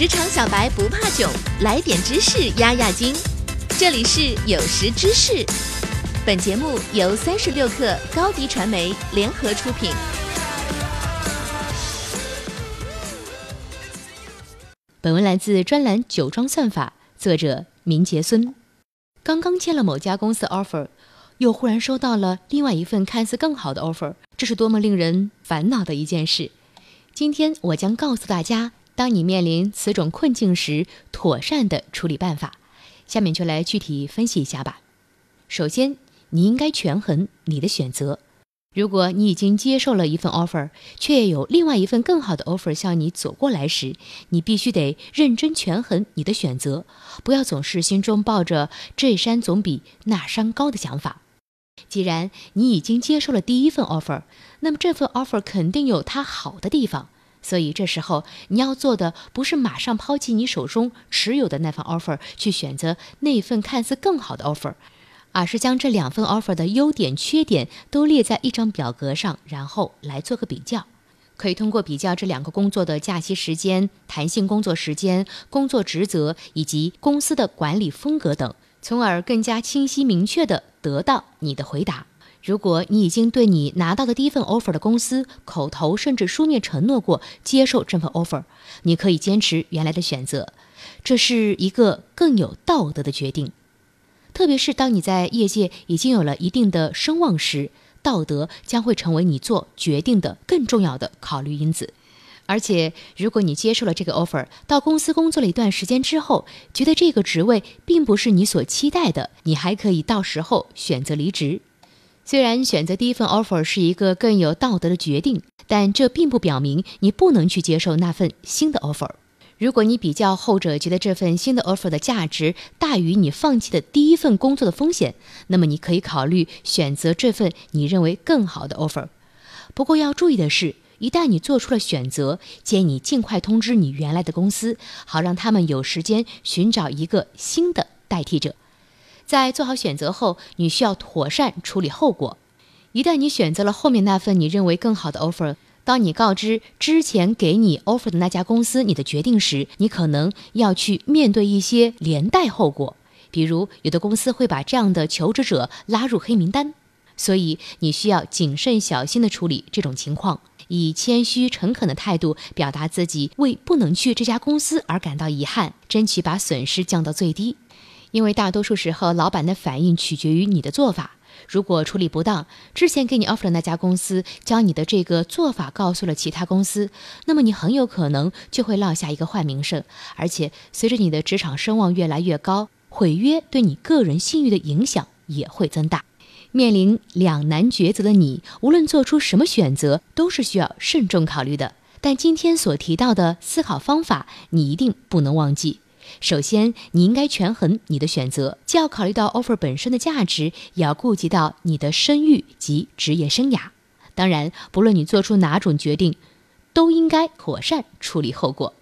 职场小白不怕囧，来点知识压压惊。这里是有识知识，本节目由三十六克高低传媒联合出品。本文来自专栏《酒庄算法》，作者明杰孙。刚刚签了某家公司 offer，又忽然收到了另外一份看似更好的 offer，这是多么令人烦恼的一件事。今天我将告诉大家，当你面临此种困境时，妥善的处理办法。下面就来具体分析一下吧。首先，你应该权衡你的选择。如果你已经接受了一份 offer，却有另外一份更好的 offer 向你走过来时，你必须得认真权衡你的选择，不要总是心中抱着这山总比那山高的想法。既然你已经接受了第一份 offer，那么这份 offer 肯定有它好的地方。所以这时候你要做的不是马上抛弃你手中持有的那份 offer，去选择那份看似更好的 offer。而是将这两份 offer 的优点、缺点都列在一张表格上，然后来做个比较。可以通过比较这两个工作的假期时间、弹性工作时间、工作职责以及公司的管理风格等，从而更加清晰明确地得到你的回答。如果你已经对你拿到的第一份 offer 的公司口头甚至书面承诺过接受这份 offer，你可以坚持原来的选择，这是一个更有道德的决定。特别是当你在业界已经有了一定的声望时，道德将会成为你做决定的更重要的考虑因子。而且，如果你接受了这个 offer，到公司工作了一段时间之后，觉得这个职位并不是你所期待的，你还可以到时候选择离职。虽然选择第一份 offer 是一个更有道德的决定，但这并不表明你不能去接受那份新的 offer。如果你比较后者，觉得这份新的 offer 的价值大于你放弃的第一份工作的风险，那么你可以考虑选择这份你认为更好的 offer。不过要注意的是，一旦你做出了选择，建议你尽快通知你原来的公司，好让他们有时间寻找一个新的代替者。在做好选择后，你需要妥善处理后果。一旦你选择了后面那份你认为更好的 offer。当你告知之前给你 offer 的那家公司你的决定时，你可能要去面对一些连带后果，比如有的公司会把这样的求职者拉入黑名单，所以你需要谨慎小心地处理这种情况，以谦虚诚恳的态度表达自己为不能去这家公司而感到遗憾，争取把损失降到最低，因为大多数时候老板的反应取决于你的做法。如果处理不当，之前给你 offer 的那家公司将你的这个做法告诉了其他公司，那么你很有可能就会落下一个坏名声。而且随着你的职场声望越来越高，毁约对你个人信誉的影响也会增大。面临两难抉择的你，无论做出什么选择，都是需要慎重考虑的。但今天所提到的思考方法，你一定不能忘记。首先，你应该权衡你的选择，既要考虑到 offer 本身的价值，也要顾及到你的声誉及职业生涯。当然，不论你做出哪种决定，都应该妥善处理后果。